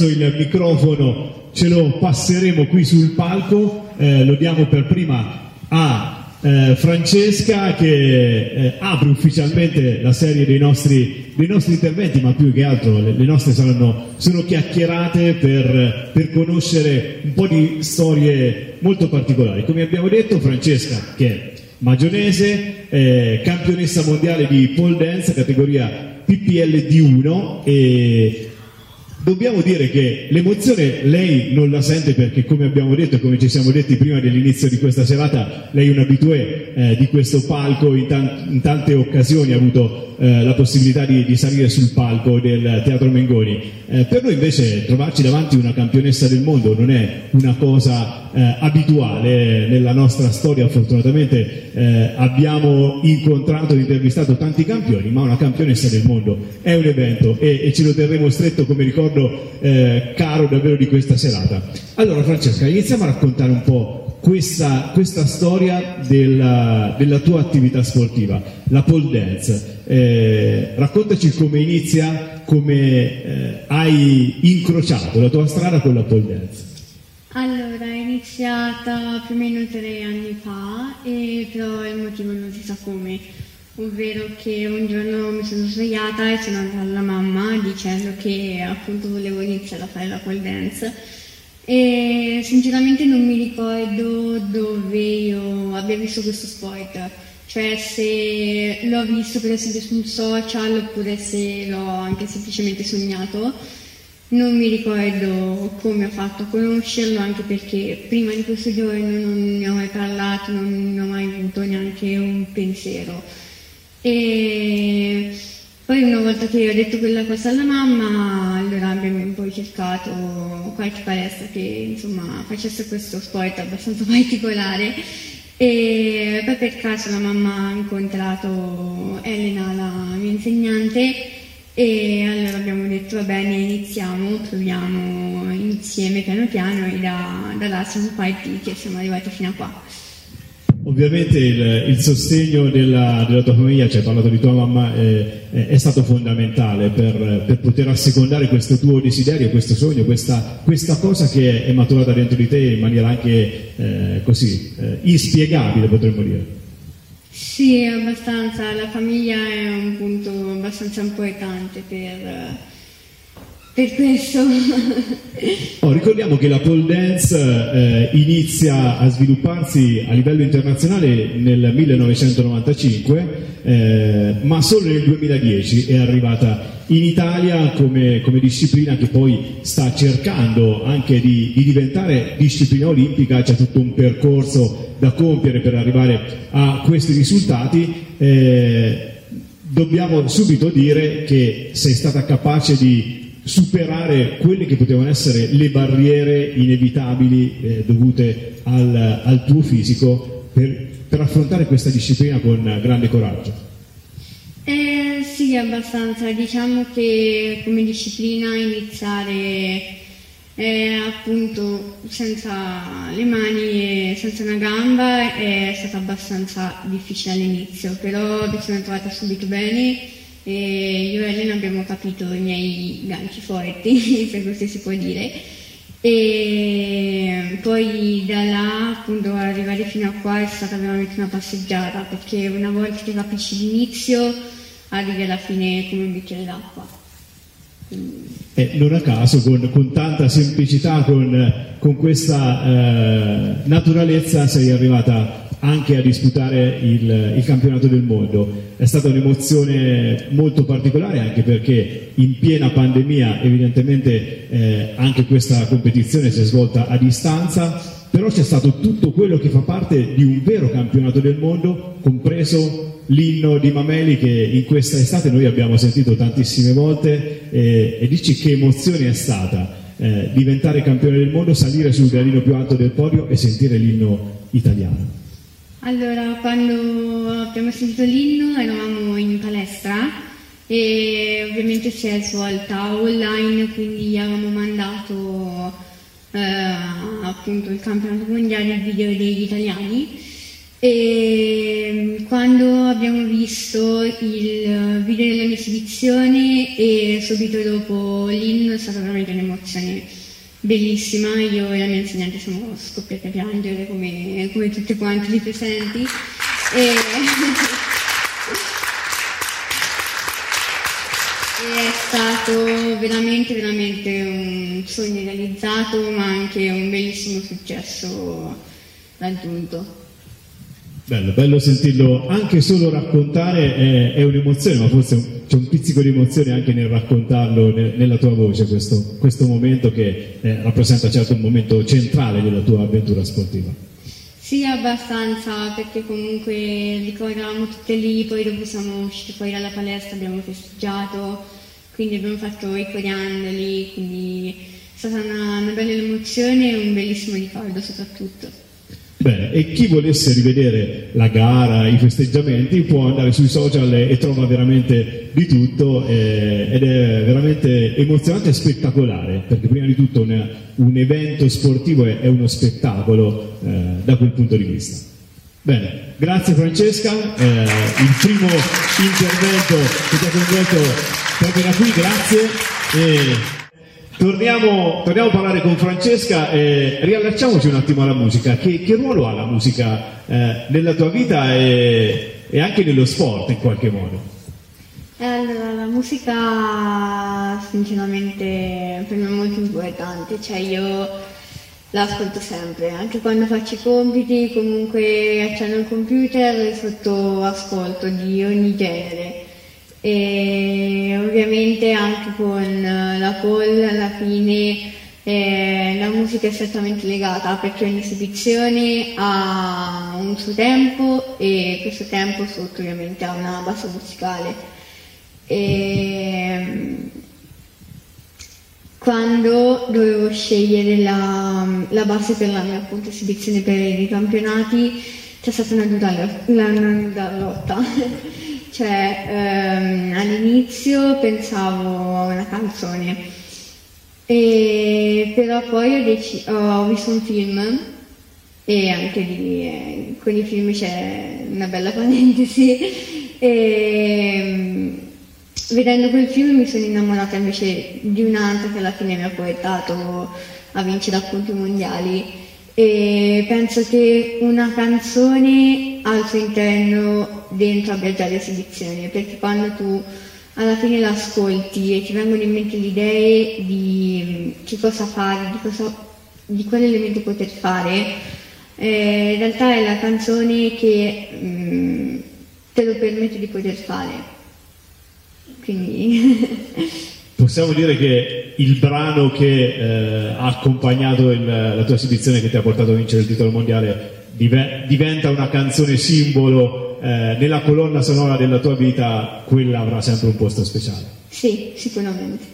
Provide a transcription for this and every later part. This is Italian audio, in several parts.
Adesso il microfono ce lo passeremo qui sul palco, eh, lo diamo per prima a eh, Francesca che eh, apre ufficialmente la serie dei nostri, dei nostri, interventi, ma più che altro le, le nostre saranno, sono chiacchierate per, per, conoscere un po' di storie molto particolari. Come abbiamo detto, Francesca, che è magionese, eh, campionessa mondiale di pole dance, categoria PPL D1 e Dobbiamo dire che l'emozione lei non la sente perché, come abbiamo detto e come ci siamo detti prima dell'inizio di questa serata, lei è un abitué eh, di questo palco, in, tan- in, tante occasioni ha avuto eh, la possibilità di, di, salire sul palco del Teatro Mengoni. Eh, per noi invece trovarci davanti una campionessa del mondo non è una cosa eh, abituale nella nostra storia, fortunatamente eh, abbiamo incontrato e intervistato tanti campioni, ma una campionessa del mondo è un evento e, e ce lo terremo stretto come ricordo eh, caro davvero di questa serata. Allora Francesca, iniziamo a raccontare un po' questa, questa storia della, della, tua attività sportiva, la pole dance. Eh, raccontaci come inizia, come eh, hai incrociato la tua strada con la pole dance. Allora, è iniziata più o meno tre anni fa, e però il motivo non si sa come, ovvero che un giorno mi sono svegliata e sono andata alla mamma dicendo che appunto volevo iniziare a fare la pole dance e sinceramente non mi ricordo dove io abbia visto questo sport cioè se l'ho visto per esempio su un social oppure se l'ho anche semplicemente sognato. Non mi ricordo come ho fatto a conoscerlo, anche perché prima di questo giorno non ne ho mai parlato, non ne ho mai avuto neanche un pensiero. E poi una volta che ho detto quella cosa alla mamma, allora abbiamo poi cercato qualche palestra che insomma facesse questo sport abbastanza particolare e poi per caso la mamma ha incontrato Elena, la mia insegnante, e allora abbiamo detto va bene, iniziamo, proviamo insieme piano piano e da, da là siamo partiti e siamo arrivati fino a qua. Ovviamente il, il sostegno della, della, tua famiglia, ci hai parlato di tua mamma, eh, è stato fondamentale per, per, poter assecondare questo tuo desiderio, questo sogno, questa, questa, cosa che è maturata dentro di te in maniera anche eh, così eh, inspiegabile, potremmo dire. Sì, abbastanza, la famiglia è un punto abbastanza importante per per questo. Oh, ricordiamo che la pole dance eh, inizia a svilupparsi a livello internazionale nel 1995, eh, ma solo nel 2010 è arrivata in Italia come, come, disciplina che poi sta cercando anche di, di, diventare disciplina olimpica, c'è tutto un percorso da compiere per arrivare a questi risultati. Eh, dobbiamo subito dire che sei stata capace di superare quelle che potevano essere le barriere inevitabili eh, dovute al, al, tuo fisico per, per, affrontare questa disciplina con grande coraggio? Eh, sì, abbastanza. Diciamo che come disciplina iniziare eh, appunto senza le mani e senza una gamba è stata abbastanza difficile all'inizio, però mi sono trovata subito bene e io e Elena abbiamo capito i miei ganci forti, se così si può dire. E poi da là, appunto, arrivare fino a qua è stata veramente una passeggiata, perché una volta che capisci l'inizio, arrivi alla fine come un bicchiere d'acqua. E non a caso, con, con tanta semplicità, con, con questa eh, naturalezza, sei arrivata anche a disputare il, il, campionato del mondo. È stata un'emozione molto particolare anche perché in piena pandemia evidentemente eh, anche questa competizione si è svolta a distanza, però c'è stato tutto quello che fa parte di un vero campionato del mondo, compreso l'inno di Mameli che in questa estate noi abbiamo sentito tantissime volte eh, e dici che emozione è stata. Eh, diventare campione del mondo, salire sul gradino più alto del podio e sentire l'inno italiano. Allora, quando abbiamo sentito l'inno eravamo in palestra e ovviamente si è svolta online, quindi avevamo mandato eh, appunto il campionato mondiale il video degli italiani. E quando abbiamo visto il video della esibizione e subito dopo l'inno è stata veramente un'emozione bellissima, io e la mia insegnante siamo scoppiati a piangere come, come tutti quanti lì presenti. E... È stato veramente, veramente un sogno realizzato, ma anche un bellissimo successo raggiunto. Bello, bello sentirlo anche solo raccontare è, è un'emozione, ma forse c'è un pizzico di emozione anche nel raccontarlo ne, nella tua voce, questo, questo momento che eh, rappresenta certo un momento centrale della tua avventura sportiva. Sì, abbastanza, perché comunque ricordiamo tutte lì, poi dopo siamo usciti fuori dalla palestra, abbiamo festeggiato, quindi abbiamo fatto i coriandoli, quindi è stata una, una bella emozione e un bellissimo ricordo soprattutto. Bene, e chi volesse rivedere la gara, i festeggiamenti, può andare sui social e, e trova veramente di tutto eh, ed è veramente emozionante e spettacolare, perché prima di tutto un, un evento sportivo è, è uno spettacolo eh, da quel punto di vista. Bene, grazie Francesca, eh, il primo intervento che ti ha coinvolto proprio da qui, grazie. E... Torniamo, torniamo, a parlare con Francesca e riallacciamoci un attimo alla musica. Che, che ruolo ha la musica eh, nella tua vita e, e, anche nello sport in qualche modo? Eh, allora, la musica sinceramente per me è molto importante, cioè io l'ascolto sempre, anche quando faccio i compiti, comunque accendo il computer e sotto ascolto di ogni genere e ovviamente anche con la call alla fine eh, la musica è strettamente legata perché ogni esibizione ha un suo tempo e questo tempo sotto ovviamente ha una base musicale. E, quando dovevo scegliere la, la, base per la mia appunto, esibizione per i campionati c'è stata una dura, lotta Cioè, ehm, all'inizio pensavo a una canzone, e, però poi ho, dec- ho, visto un film e anche lì eh, con i film c'è una bella parentesi. E, ehm, vedendo quel film mi sono innamorata invece di un'altra che alla fine mi ha portato a vincere appunto i mondiali e penso che una canzone al suo interno dentro abbia già le esibizioni, perché quando tu alla fine l'ascolti e ti vengono in mente le idee di che cosa fare, di, cosa, di quell'elemento poter fare, eh, in realtà è la canzone che mh, te lo permette di poter fare. Quindi Possiamo dire che il brano che eh, ha accompagnato il, la tua esibizione che ti ha portato a vincere il titolo mondiale dive, diventa una canzone simbolo eh, nella colonna sonora della tua vita, quella avrà sempre un posto speciale. Sì, sicuramente.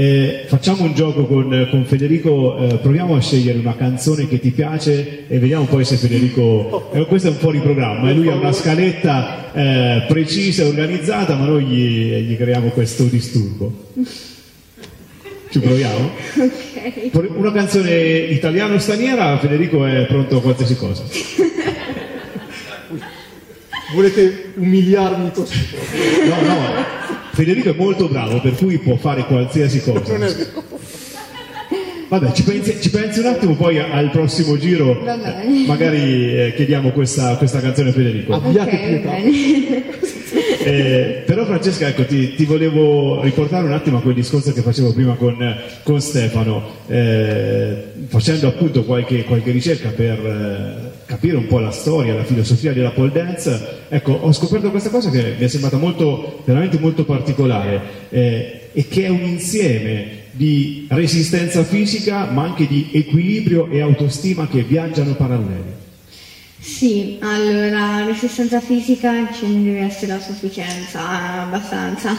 Eh, facciamo un gioco con, con Federico, eh, proviamo a scegliere una canzone che ti piace e vediamo poi se Federico... Eh, questo è un fuori programma, lui ha una scaletta eh, precisa e organizzata, ma noi gli, gli, creiamo questo disturbo. Ci proviamo? Ok. Una canzone italiana o straniera, Federico è pronto a qualsiasi cosa. Volete umiliarmi così? No, no. Federico è molto bravo, per cui può fare qualsiasi cosa. Vabbè, ci pensi, ci pensi, un attimo, poi al prossimo giro magari eh, chiediamo questa, questa, canzone a Federico. Abbiate okay, pietà. Eh, però Francesca, ecco, ti, ti, volevo riportare un attimo a quel discorso che facevo prima con, con Stefano, eh, facendo appunto qualche, qualche ricerca per eh, capire un po' la storia, la filosofia della pole dance. Ecco, ho scoperto questa cosa che mi è sembrata molto, veramente molto particolare eh, e che è un insieme di resistenza fisica ma anche di equilibrio e autostima che viaggiano paralleli. Sì, allora, resistenza fisica ce ne deve essere a sufficienza, abbastanza.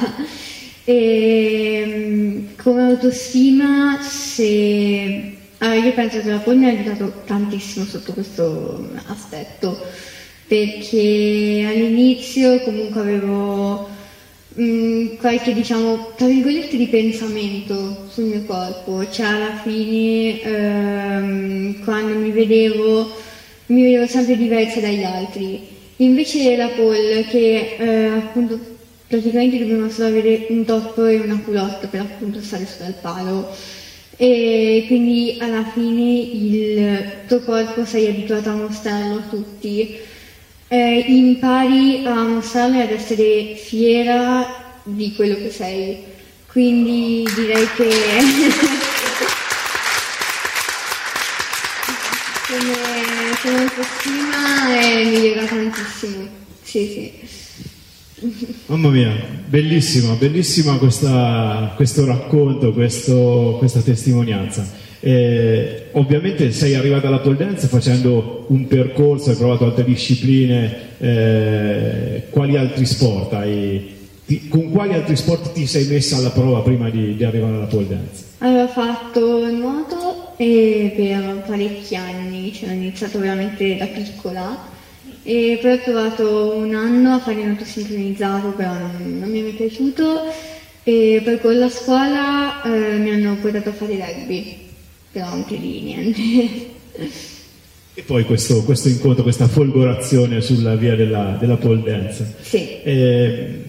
E ehm, come autostima, se... Allora, io penso che la pol mi ha aiutato tantissimo sotto questo aspetto, perché all'inizio comunque avevo mh, mm, qualche, diciamo, tra virgolette di pensamento sul mio corpo, cioè alla fine ehm, quando mi vedevo mi vedevo sempre diversa dagli altri. Invece la pole, che eh, appunto praticamente dobbiamo solo avere un top e una culotte per appunto stare sopra il palo. E quindi alla fine il tuo corpo sei abituato a mostrarlo a tutti. Eh, impari a mostrarlo e ad essere fiera di quello che sei. Quindi direi che come, come autostima è migliorata tantissimo. Sì, sì. Mamma mia, bellissima, bellissima questa, questo racconto, questo, questa testimonianza. Eh, ovviamente sei arrivata alla pole dance facendo un percorso, hai provato altre discipline, eh, quali altri sport hai, ti, con quali altri sport ti sei messa alla prova prima di, di arrivare alla pole dance? Avevo fatto nuoto e per parecchi anni, cioè ho iniziato veramente da piccola e poi ho provato un anno a fare nuoto sincronizzato, però non, non mi è mai piaciuto e poi con la scuola eh, mi hanno portato a fare rugby, però anche lì niente. E poi questo, questo incontro, questa folgorazione sulla via della, della pole dance. Sì. Eh,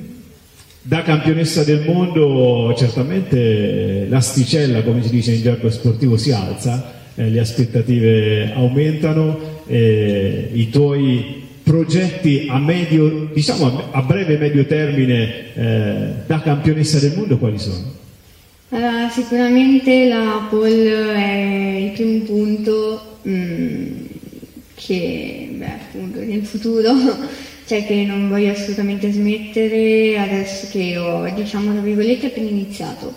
da campionessa del mondo certamente l'asticella, come si dice in gergo sportivo, si alza, eh, le aspettative aumentano, eh, i tuoi progetti a medio, diciamo a breve e medio termine eh, da campionessa del mondo quali sono? Allora, sicuramente la pole è il primo punto mh, mm, che, beh, appunto, nel futuro, cioè che non voglio assolutamente smettere adesso che ho, diciamo, tra virgolette, appena iniziato.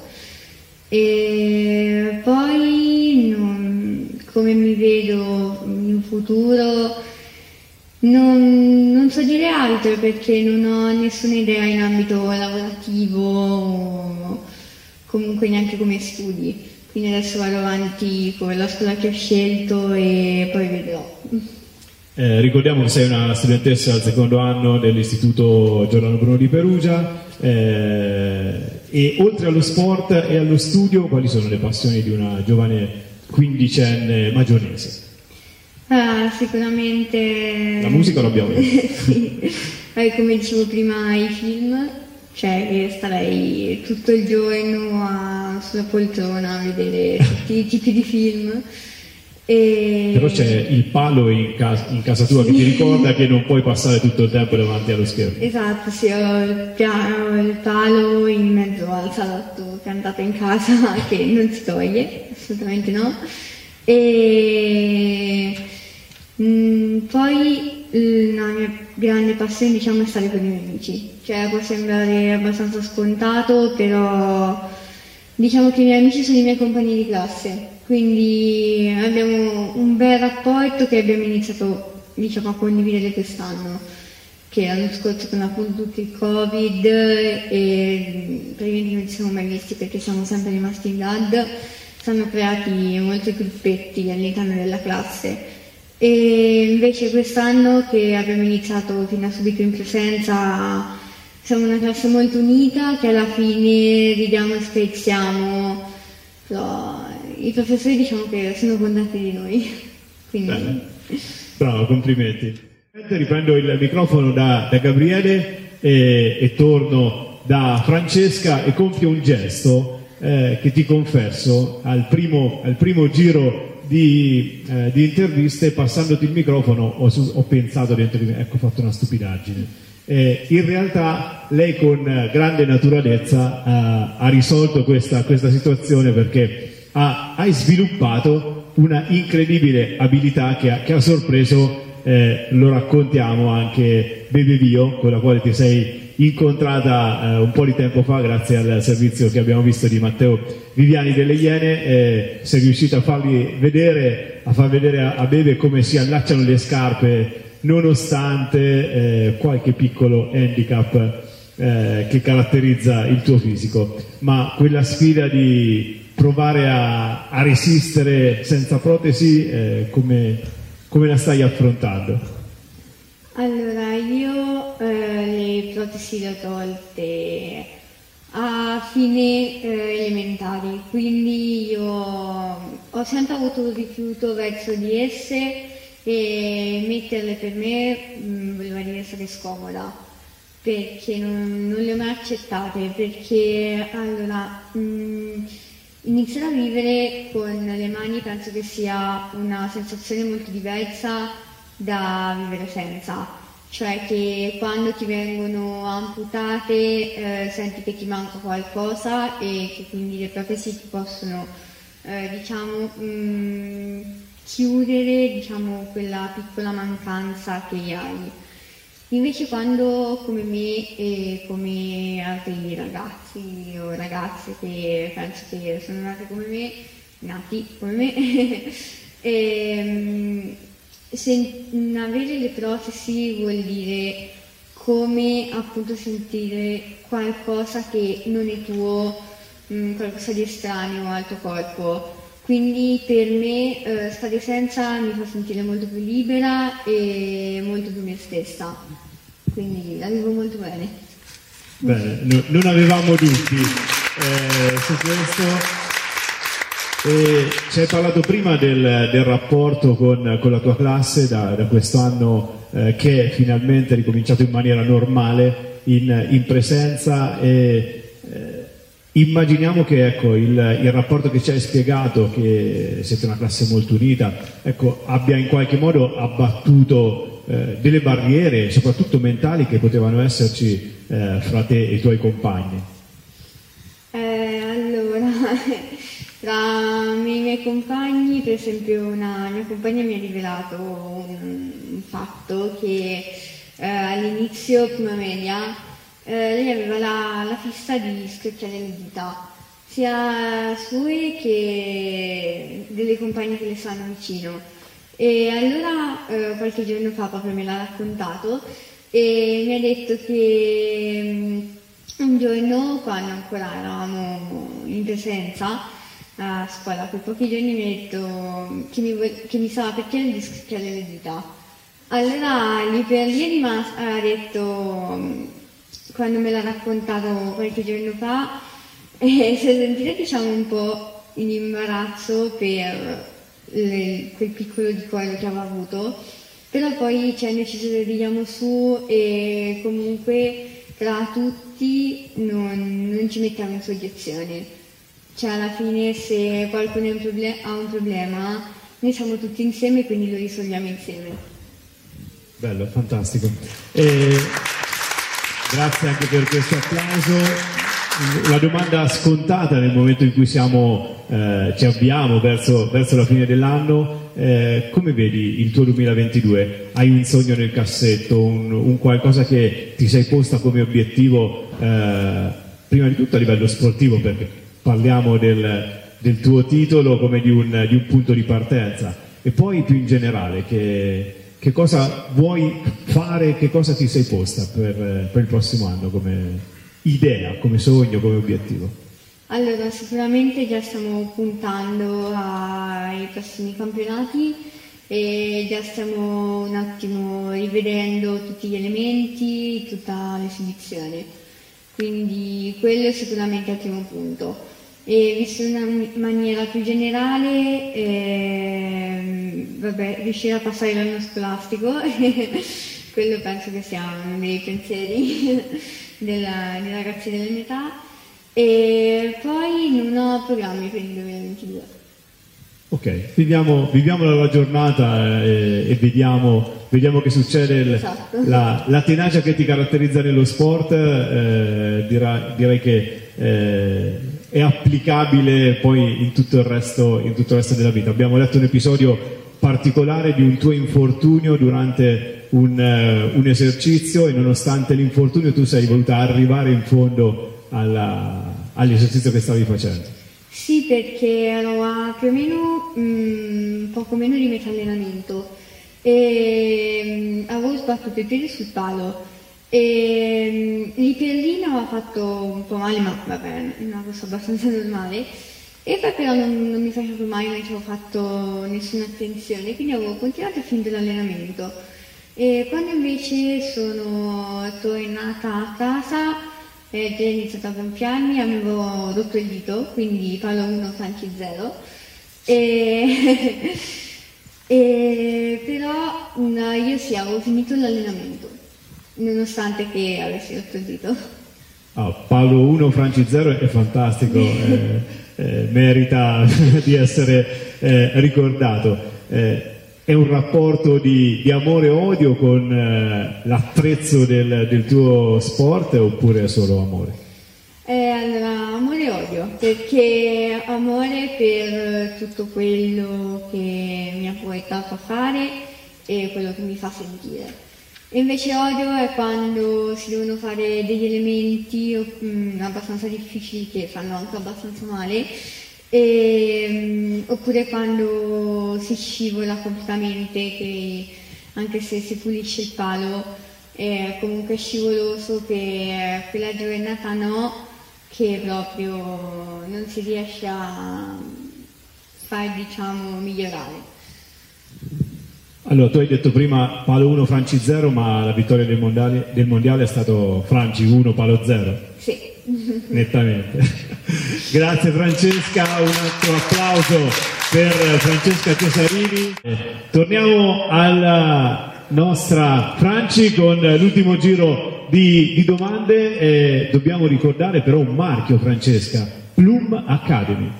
E poi non, come mi vedo in futuro non, non, so dire altro perché non ho nessuna idea in ambito lavorativo o comunque neanche come studi. Quindi adesso vado avanti con la scuola che ho scelto e poi vedrò. Eh, ricordiamo che sei una studentessa al secondo anno dell'Istituto Giordano Bruno di Perugia eh, e oltre allo sport e allo studio quali sono le passioni di una giovane quindicenne maggiorese? Ah, sicuramente... La musica l'abbiamo sì, eh, come dicevo prima i film, cioè che starei tutto il giorno a, sulla poltrona a vedere tutti i tipi di film. E... Però c'è il palo in, casa, in casa tua sì. che ti ricorda che non puoi passare tutto il tempo davanti allo schermo. Esatto, sì, ho il, piano, il palo in mezzo al salotto piantato in casa che non si toglie, assolutamente no. E Mm, poi la mia grande passione diciamo è stare con i miei amici, cioè può sembrare abbastanza scontato, però diciamo che i miei amici sono i miei compagni di classe, quindi abbiamo un bel rapporto che abbiamo iniziato diciamo, a condividere quest'anno, che l'anno scorso con appunto tutto il covid e praticamente non ci siamo mai visti perché siamo sempre rimasti in DAD, hanno creati molti gruppetti all'interno della classe e invece quest'anno che abbiamo iniziato fin da subito in presenza siamo una classe molto unita che alla fine ridiamo e scherziamo, però i professori diciamo che sono contenti di noi. Quindi... Bravo, complimenti. Riprendo il microfono da, da Gabriele e, e, torno da Francesca e compio un gesto eh, che ti confesso al primo, al primo giro di, eh, di, interviste, passandoti il microfono, ho, ho, pensato dentro di me, ecco, ho fatto una stupidaggine. Eh, in realtà lei con grande naturalezza eh, ha risolto questa, questa situazione perché ha, hai sviluppato una incredibile abilità che ha, che ha sorpreso, eh, lo raccontiamo anche Bebe Bio, con la quale ti sei incontrata eh, un po' di tempo fa grazie al servizio che abbiamo visto di Matteo Viviani delle Iene, eh, sei riuscito a fargli vedere, a far vedere a, a Bebe come si allacciano le scarpe nonostante eh, qualche piccolo handicap eh, che caratterizza il tuo fisico, ma quella sfida di provare a, a resistere senza protesi, eh, come, come la stai affrontando? Allora, protesi le ho tolte a fine eh, elementari, quindi io ho sempre avuto un rifiuto verso di esse e metterle per me mh, voleva dire essere scomoda perché non, non le ho mai accettate perché allora mh, iniziare a vivere con le mani penso che sia una sensazione molto diversa da vivere senza cioè che quando ti vengono amputate eh, senti che ti manca qualcosa e che quindi le protesi ti possono eh, diciamo mh, chiudere diciamo, quella piccola mancanza che hai. Invece quando come me e come altri ragazzi o ragazze che penso che sono nate come me, nati come me, e, ehm, se, avere le protesi vuol dire come appunto sentire qualcosa che non è tuo, mh, mm, qualcosa di estraneo al tuo corpo. Quindi per me eh, stare senza mi fa sentire molto più libera e molto più me stessa. Quindi la vivo molto bene. Bene, no, non avevamo dubbi eh, su questo. E ci hai parlato prima del, del rapporto con, con, la tua classe da, da quest'anno eh, che è finalmente ricominciato in maniera normale in, in presenza e eh, immaginiamo che ecco, il, il, rapporto che ci hai spiegato, che siete una classe molto unita, ecco, abbia in qualche modo abbattuto eh, delle barriere, soprattutto mentali, che potevano esserci eh, fra te e i tuoi compagni. Eh, allora, tra i miei compagni, per esempio, una mia compagna mi ha rivelato un, fatto che eh, all'inizio, prima media, eh, lei aveva la, la, fissa di scricchiare le dita, sia sue che delle compagne che le stanno vicino. E allora eh, qualche giorno fa proprio me l'ha raccontato e mi ha detto che um, un giorno, quando ancora eravamo in presenza, a scuola, per pochi giorni mi ha detto che mi, che mi stava chiedere di scricchiare le dita. Allora lì per lì è rimasto, ha detto, quando me l'ha raccontato qualche giorno fa, eh, si è sentita diciamo un po' in imbarazzo per le, quel piccolo di cuore che aveva avuto, però poi ci hanno deciso che ridiamo su e comunque tra tutti non, non ci mettiamo in soggezione cioè alla fine se qualcuno un proble- ha un problema, noi siamo tutti insieme e quindi lo risolviamo insieme. Bello, fantastico. E grazie anche per questo applauso. La domanda scontata nel momento in cui siamo, eh, ci avviamo verso, verso, la fine dell'anno, eh, come vedi il tuo 2022? Hai un sogno nel cassetto, un, un qualcosa che ti sei posta come obiettivo, eh, prima di tutto a livello sportivo, perché parliamo del, del tuo titolo come di un, di un, punto di partenza e poi più in generale che, che, cosa vuoi fare, che cosa ti sei posta per, per il prossimo anno come idea, come sogno, come obiettivo? Allora, sicuramente già stiamo puntando ai prossimi campionati e già stiamo un attimo rivedendo tutti gli elementi, tutta l'esibizione. Quindi quello è sicuramente il primo punto. E visto in una maniera più generale, eh, vabbè, riuscire a passare l'anno scolastico, quello penso che sia uno dei pensieri della, dei ragazzi della mia età, e poi non ho programmi per il 2022. Ok, viviamo, viviamo la giornata e, e vediamo, vediamo, che succede. Esatto. La, la, tenacia che ti caratterizza nello sport, eh, dirà, direi che eh, è applicabile poi in tutto, resto, in tutto il resto della vita. Abbiamo letto un episodio particolare di un tuo infortunio durante un, uh, un esercizio e nonostante l'infortunio tu sei voluta arrivare in fondo alla, all'esercizio che stavi facendo. Sì, perché ero a più o meno mh, mm, poco meno di metà allenamento e mh, mm, avevo sbattuto i piedi sul palo e l'ipellino mm, ha fatto un po' male, ma vabbè, è una cosa abbastanza normale. E poi però non, non mi faceva più male, non ci avevo fatto nessuna attenzione, quindi avevo continuato a finire l'allenamento. E quando invece sono tornata a casa è iniziato a gonfiarmi, avevo rotto il dito, quindi palo 1 tanti 0. E E, però mh, io sì, avevo finito l'allenamento, nonostante che avessi rotto il dito. Ah, Paolo 1, Franci 0 è fantastico, eh, eh, merita di essere eh, ricordato. Eh, è un rapporto di, di amore e odio con eh, l'attrezzo del, del tuo sport oppure è solo amore? Eh, allora, amore e odio, perché amore per tutto quello che mi ha portato a fare e quello che mi fa sentire. Invece odio è quando si devono fare degli elementi mm, abbastanza difficili che fanno anche abbastanza male, e, mm, oppure quando si scivola completamente, che anche se si pulisce il palo è comunque scivoloso, che quella giornata no, che proprio non si riesce a far diciamo migliorare. Allora, tu hai detto prima palo 1, Franci 0, ma la vittoria del mondiale, del mondiale è stato Franci 1, palo 0. Sì. Nettamente. Grazie Francesca, un altro applauso per Francesca Cesarini. Torniamo alla nostra Franci con l'ultimo giro di, di domande. Eh, dobbiamo ricordare però un marchio, Francesca, Plum Academy.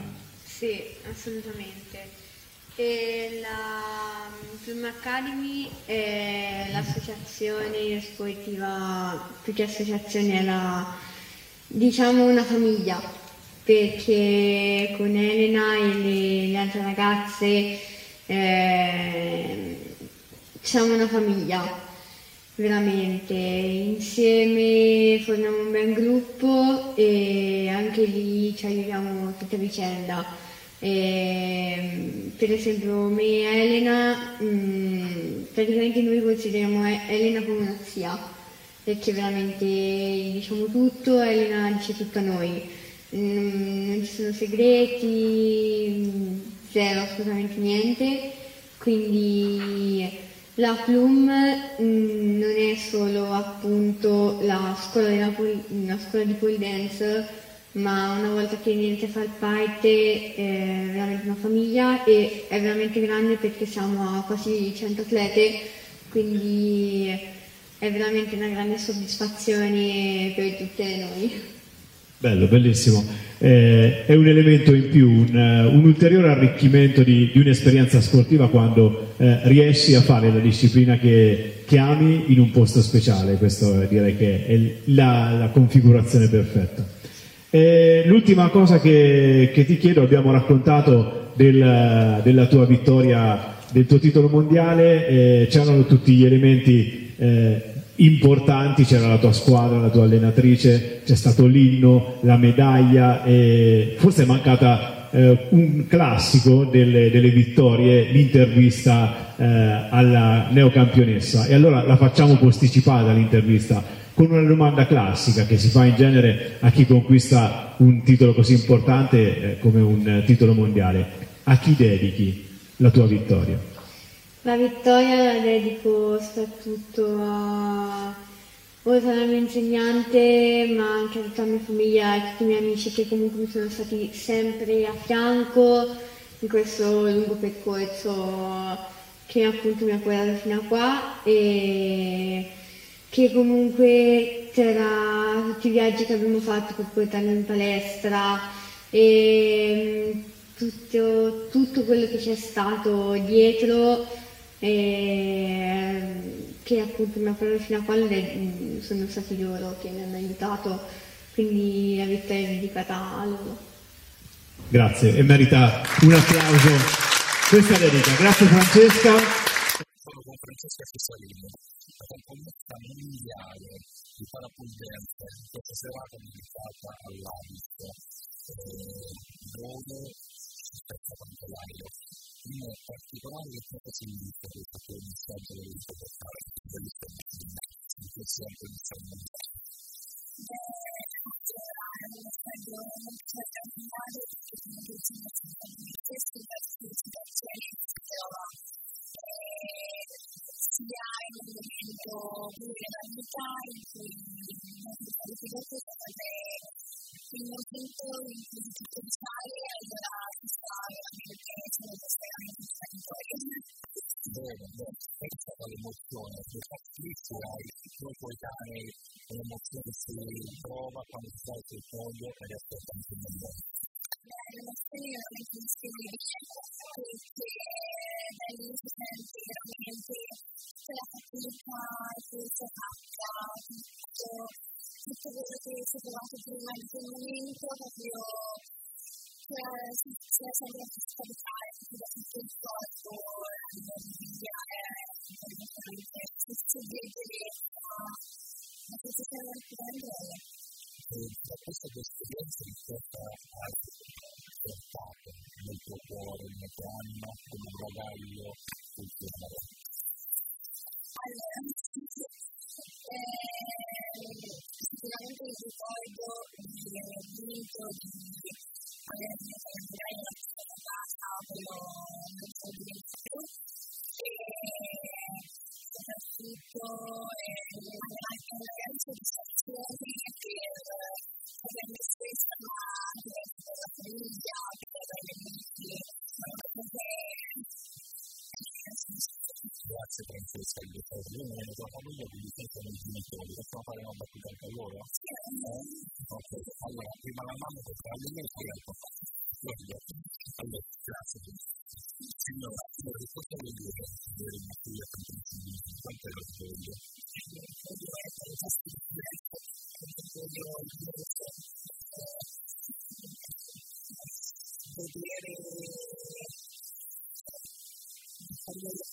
Sì, assolutamente. E la Plum Academy è l'associazione sportiva, più che associazione è la, diciamo una famiglia, perché con Elena e le, le altre ragazze eh, siamo una famiglia, veramente. Insieme formiamo un bel gruppo e anche lì ci aiutiamo tutti a vicenda. E, per esempio me e Elena, mh, praticamente noi consideriamo Elena come una zia, perché veramente diciamo tutto, Elena dice tutto a noi. Mm, non ci sono segreti, mm, zero assolutamente niente, quindi la Plum mm, non è solo appunto la scuola, della la scuola di pole dance, ma una volta che inizi a far parte è veramente una famiglia e è veramente grande perché siamo a quasi 100 atlete, quindi è veramente una grande soddisfazione per tutte noi. Bello, bellissimo. Eh, è un elemento in più, un, eh, un ulteriore arricchimento di, di un'esperienza sportiva quando eh, riesci a fare la disciplina che, che ami in un posto speciale. Questo eh, direi che è la, la configurazione perfetta. Eh, l'ultima cosa che, che ti chiedo, abbiamo raccontato del- della tua vittoria, del tuo titolo mondiale, eh, c'erano tutti gli elementi eh, importanti, c'era la tua squadra, la tua allenatrice, c'è stato l'inno, la medaglia, e forse è mancata eh, un classico delle, delle vittorie, l'intervista eh, alla neocampionessa. E allora la facciamo posticipata l'intervista con una domanda classica che si fa in genere a chi conquista un titolo così importante eh, come un titolo mondiale. A chi dedichi la tua vittoria? La vittoria la dedico soprattutto a, oltre alla mia insegnante, ma anche a tutta la mia famiglia e a tutti i miei amici che comunque mi sono stati sempre a fianco in questo lungo percorso che appunto mi ha portato fino a qua e che comunque tra tutti i viaggi che abbiamo fatto per portarmi in palestra e mm, tutto, tutto quello che c'è stato dietro e che appunto mi ha portato fino a qua mm, sono stati loro che mi hanno aiutato quindi la vittoria è dedicata a loro. Grazie e merita un applauso questa dedica. Grazie Francesca. Con Francesca Cesarini, la campionessa mondiale di parapuldenza, questa serata dedicata all'ABIS, eh, dove si spezza tanto l'aereo. In particolare che cosa significa questo che è il messaggio che volete portare bellissima di questo anche di San Mondiale? in un momento si sta riconoscendo come il momento in cui tutto risale allora si sta veramente nella tua anima, come un vedere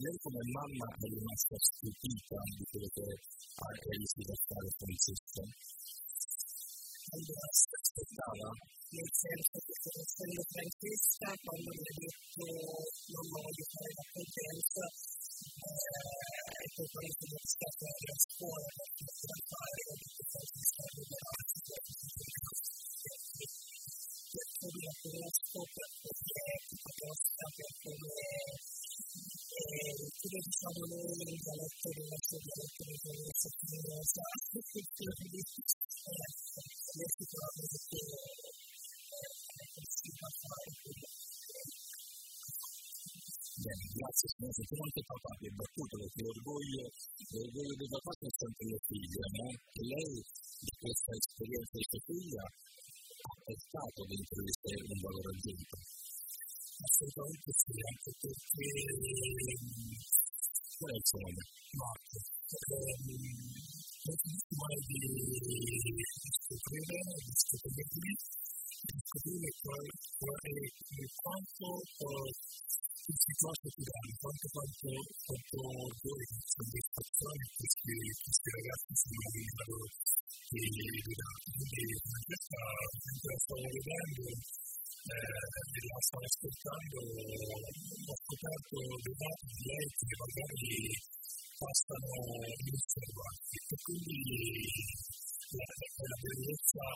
Lei come mamma è rimasta stupita di quello che è riuscito a fare Francesco? allora si aspettava, nel senso che conoscendo Francesca, quando mi ha detto non voglio fare la eh, e poi quando sono stato a scuola, perché da fare, ho detto Francesca è liberato, perché la conosco, per quindi sicuramente si può fare Bene, grazie signore, perché anche papà vi è battuto del dare. Quindi questa, mentre stavo vedendo, eh, la stavo ascoltando, ho scoperto dei dati di lei che magari passano inosservati e quindi la, la bellezza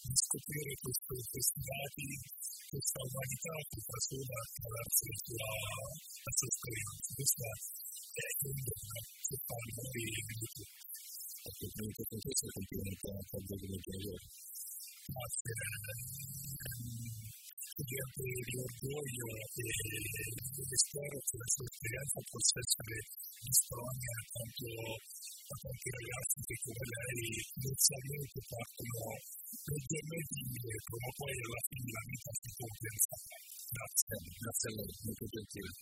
di scoprire questo, questi dati, questa umanità che sola attraverso la sua, la sua esperienza. Questa è un dono che fa noi Porque el médico entonces se cumplieron todas las de lo que yo hacía. Mediante el orgullo, el descaro, la esperanza por ser sobre España, tanto a partir de la arquitectura y no sabía que tal como el tema de cómo puede llevar la vida se compensa. Gracias, Grazie a los que te quieren.